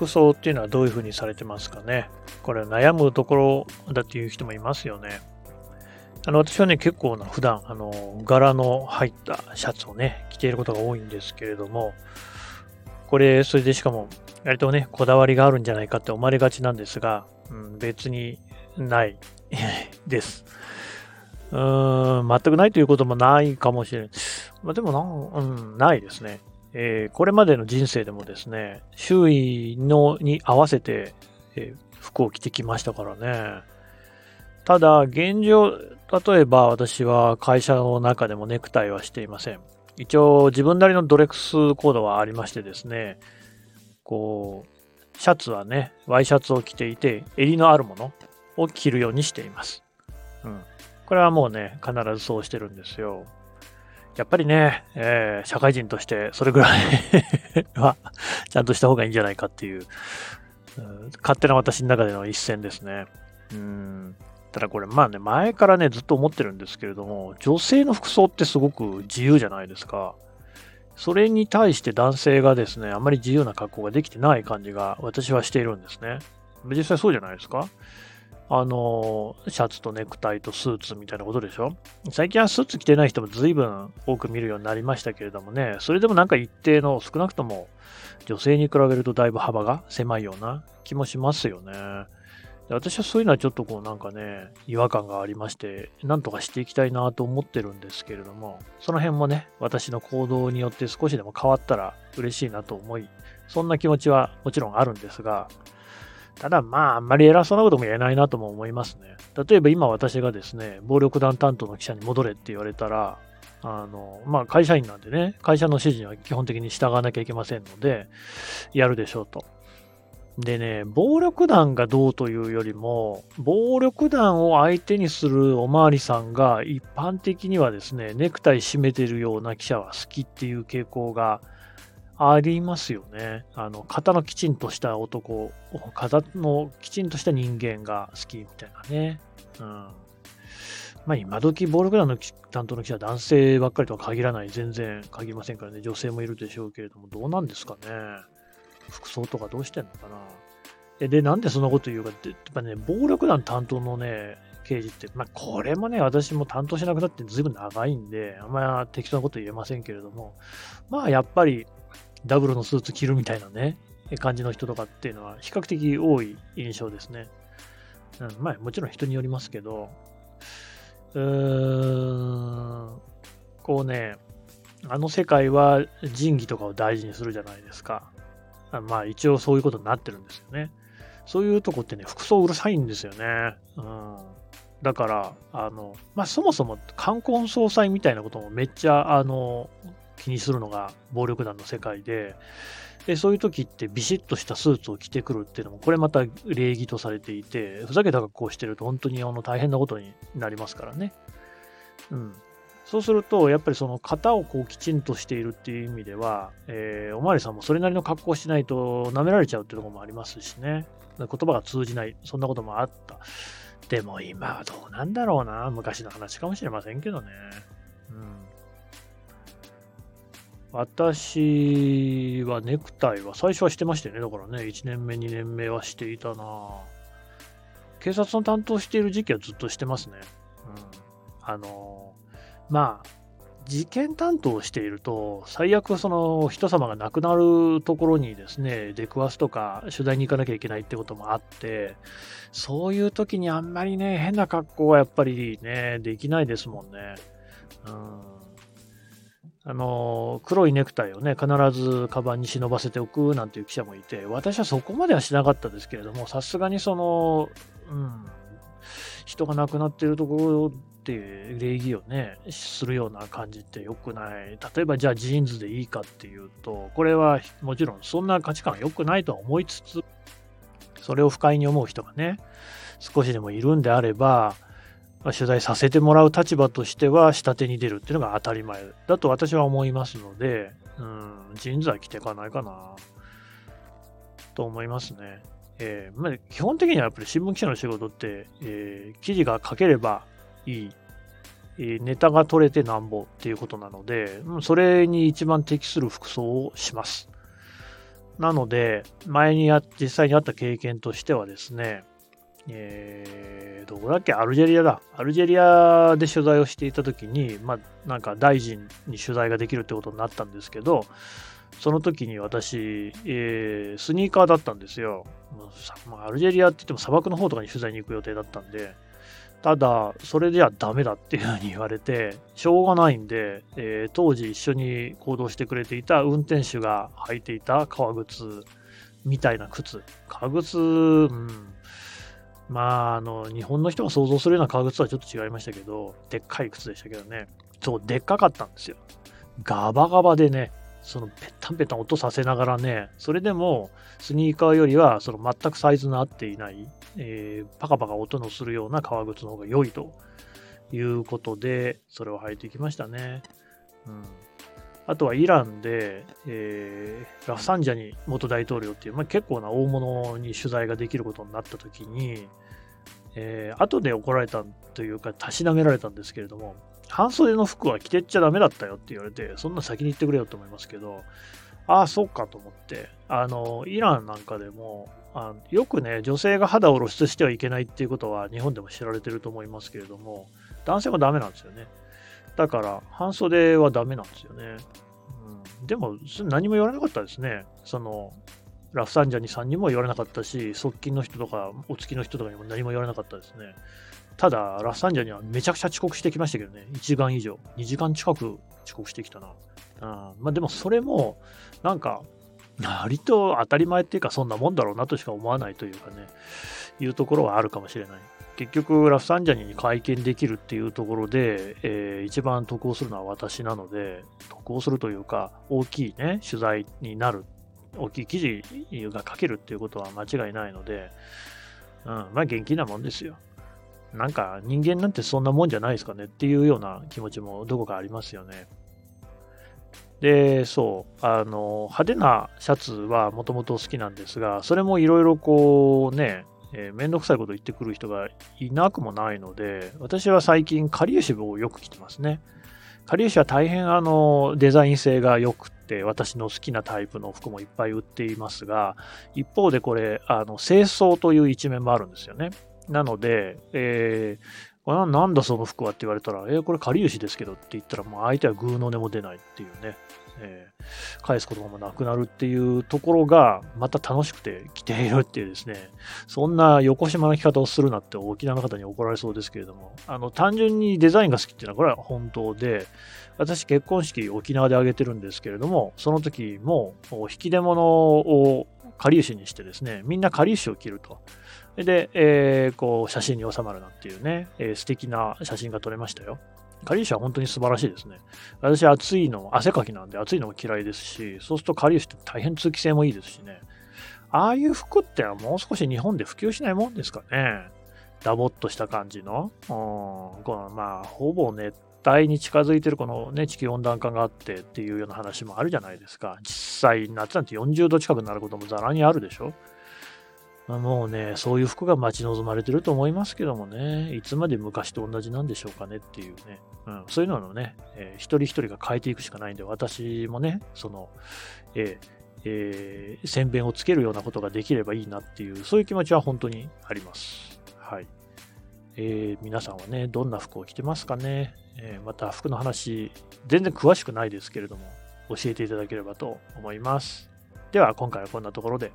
服装っていうのはどういうふうにされてますかね？これ悩むところだっていう人もいますよね。あの私はね、結構な普段あの柄の入ったシャツをね、着ていることが多いんですけれども、これ、それでしかも、割とね、こだわりがあるんじゃないかって思われがちなんですが、うん、別にない です。うーん、全くないということもないかもしれない。まあ、でもな、うん、ないですね。えー、これまでの人生でもですね、周囲のに合わせて、えー、服を着てきましたからね。ただ、現状、例えば私は会社の中でもネクタイはしていません。一応自分なりのドレックスコードはありましてですね、こう、シャツはね、ワイシャツを着ていて、襟のあるものを着るようにしています。うん。これはもうね、必ずそうしてるんですよ。やっぱりね、えー、社会人としてそれぐらいはちゃんとした方がいいんじゃないかっていう、う、勝手な私の中での一線ですね。うんただこれ、まあね、前からね、ずっと思ってるんですけれども、女性の服装ってすごく自由じゃないですか。それに対して男性がですね、あまり自由な格好ができてない感じが私はしているんですね。実際そうじゃないですかあの、シャツとネクタイとスーツみたいなことでしょ？最近はスーツ着てない人も随分多く見るようになりましたけれどもね、それでもなんか一定の少なくとも女性に比べるとだいぶ幅が狭いような気もしますよね。で私はそういうのはちょっとこうなんかね、違和感がありまして、なんとかしていきたいなと思ってるんですけれども、その辺もね、私の行動によって少しでも変わったら嬉しいなと思い、そんな気持ちはもちろんあるんですが、ただまあ、あんまり偉そうなことも言えないなとも思いますね。例えば今私がですね、暴力団担当の記者に戻れって言われたら、あの、まあ会社員なんでね、会社の指示には基本的に従わなきゃいけませんので、やるでしょうと。でね、暴力団がどうというよりも、暴力団を相手にするおまわりさんが一般的にはですね、ネクタイ締めてるような記者は好きっていう傾向がありますよね。あの、型のきちんとした男、型のきちんとした人間が好きみたいなね。うん。まあ今時暴力団の担当の記者は男性ばっかりとは限らない、全然限りませんからね、女性もいるでしょうけれども、どうなんですかね。服装とかどうしてんのかな。えで、なんでそんなこと言うかって、やっぱね、暴力団担当のね、刑事って、まあ、これもね、私も担当しなくなってずいぶん長いんで、あんまり適当なこと言えませんけれども、まあ、やっぱり、ダブルのスーツ着るみたいなね、感じの人とかっていうのは、比較的多い印象ですね。うん、まあ、もちろん人によりますけど、うーん、こうね、あの世界は仁義とかを大事にするじゃないですか。まあ一応そういうことになってるんですよね。そういうとこってね、服装うるさいんですよね。うん。だから、あの、まあそもそも冠婚葬祭みたいなこともめっちゃ、あの、気にするのが暴力団の世界で、でそういう時ってビシッとしたスーツを着てくるっていうのも、これまた礼儀とされていて、ふざけた格好をしてると本当にあの大変なことになりますからね。うん。そうすると、やっぱりその型をこうきちんとしているっていう意味では、えー、おまわりさんもそれなりの格好をしないと舐められちゃうっていうところもありますしね。言葉が通じない、そんなこともあった。でも今はどうなんだろうな。昔の話かもしれませんけどね。うん。私はネクタイは最初はしてましたよね。だからね、1年目、2年目はしていたな。警察の担当している時期はずっとしてますね。うん。あのまあ、事件担当をしていると、最悪その人様が亡くなるところにですね、出くわすとか取材に行かなきゃいけないってこともあって、そういう時にあんまりね、変な格好はやっぱりね、できないですもんね。うん。あの、黒いネクタイをね、必ずカバンに忍ばせておくなんていう記者もいて、私はそこまではしなかったですけれども、さすがにその、うん、人が亡くなっているところっていう礼儀をね、するような感じって良くない。例えばじゃあジーンズでいいかっていうと、これはもちろんそんな価値観良くないとは思いつつ、それを不快に思う人がね、少しでもいるんであれば、取材させてもらう立場としては下手に出るっていうのが当たり前だと私は思いますので、うん、ジーンズは着ていかないかなと思いますね。えーまあ、基本的にはやっぱり新聞記者の仕事って、えー、記事が書ければいい、えー、ネタが取れてなんぼっていうことなので、うんそれに一番適する服装をします。なので、前にや実際にあった経験としてはですね、えー、どこだっけ、アルジェリアだ。アルジェリアで取材をしていたときに、まあ、なんか大臣に取材ができるってことになったんですけど、その時に私、えー、スニーカーだったんですよ。まあ、アルジェリアって言っても砂漠の方とかに取材に行く予定だったんで、ただ、それではダメだっていうふうに言われて、しょうがないんで、えー、当時一緒に行動してくれていた運転手が履いていた革靴みたいな靴。革靴、うん。まあ、あの、日本の人が想像するような革靴とはちょっと違いましたけど、でっかい靴でしたけどね。そう、でっかかったんですよ。ガバガバでね、そのペタンペタン音させながらね、それでもスニーカーよりはその全くサイズの合っていない、えー、パカパカ音のするような革靴の方が良いということで、それを履いてきましたね。うん、あとはイランで、えー、ラフサンジャニ元大統領っていう、まあ、結構な大物に取材ができることになった時に、えー、後で怒られたというか、たしなめられたんですけれども、半袖の服は着てっちゃダメだったよって言われて、そんな先に言ってくれよと思いますけど、ああ、そうかと思って、あの、イランなんかでも、あよくね、女性が肌を露出してはいけないっていうことは日本でも知られてると思いますけれども、男性はダメなんですよね。だから、半袖はダメなんですよね。うん、でも、何も言われなかったですね。その、ラフサンジャニさんにも言われなかったし、側近の人とか、お付きの人とかにも何も言われなかったですね。ただ、ラッサンジャにはめちゃくちゃ遅刻してきましたけどね、1時間以上、2時間近く遅刻してきたな。あまあ、でもそれも、なんか、割と当たり前っていうか、そんなもんだろうなとしか思わないというかね、いうところはあるかもしれない。結局、ラフサンジャニに会見できるっていうところで、えー、一番得をするのは私なので、得をするというか、大きいね、取材になる、大きい記事が書けるっていうことは間違いないので、うん、まあ元気なもんですよ。なんか人間なんてそんなもんじゃないですかねっていうような気持ちもどこかありますよね。で、そう、あの、派手なシャツはもともと好きなんですが、それもいろいろこうね、えー、めんどくさいこと言ってくる人がいなくもないので、私は最近、カリウシをよく着てますね。カリウシは大変あのデザイン性が良くて、私の好きなタイプの服もいっぱい売っていますが、一方でこれ、あの清掃という一面もあるんですよね。なので、えー、なんだその服はって言われたら、えー、これ、かりゆしですけどって言ったら、もう相手はグーの音も出ないっていうね、えー、返すこともなくなるっていうところが、また楽しくて着ているっていうですね、そんな横島な着方をするなって沖縄の方に怒られそうですけれども、あの、単純にデザインが好きっていうのは、これは本当で、私結婚式沖縄で挙げてるんですけれども、その時も引き出物をかりゆしにしてですね、みんなかりゆしを着ると。で、えー、こう写真に収まるなっていうね、えー、素敵な写真が撮れましたよ。カリウシは本当に素晴らしいですね。私、暑いの、汗かきなんで暑いのも嫌いですし、そうするとカリウシって大変通気性もいいですしね。ああいう服ってもう少し日本で普及しないもんですかね。ダボっとした感じの。うん、このまあ、ほぼ熱帯に近づいてるこのね、地球温暖化があってっていうような話もあるじゃないですか。実際、夏なんて40度近くになることもざらにあるでしょ。ま、もうね、そういう服が待ち望まれてると思いますけどもね、いつまで昔と同じなんでしょうかねっていうね、うん、そういうののね、えー、一人一人が変えていくしかないんで、私もね、その、えーえー、宣伝をつけるようなことができればいいなっていう、そういう気持ちは本当にあります。はい。えー、皆さんはね、どんな服を着てますかね、えー、また服の話、全然詳しくないですけれども、教えていただければと思います。では、今回はこんなところで。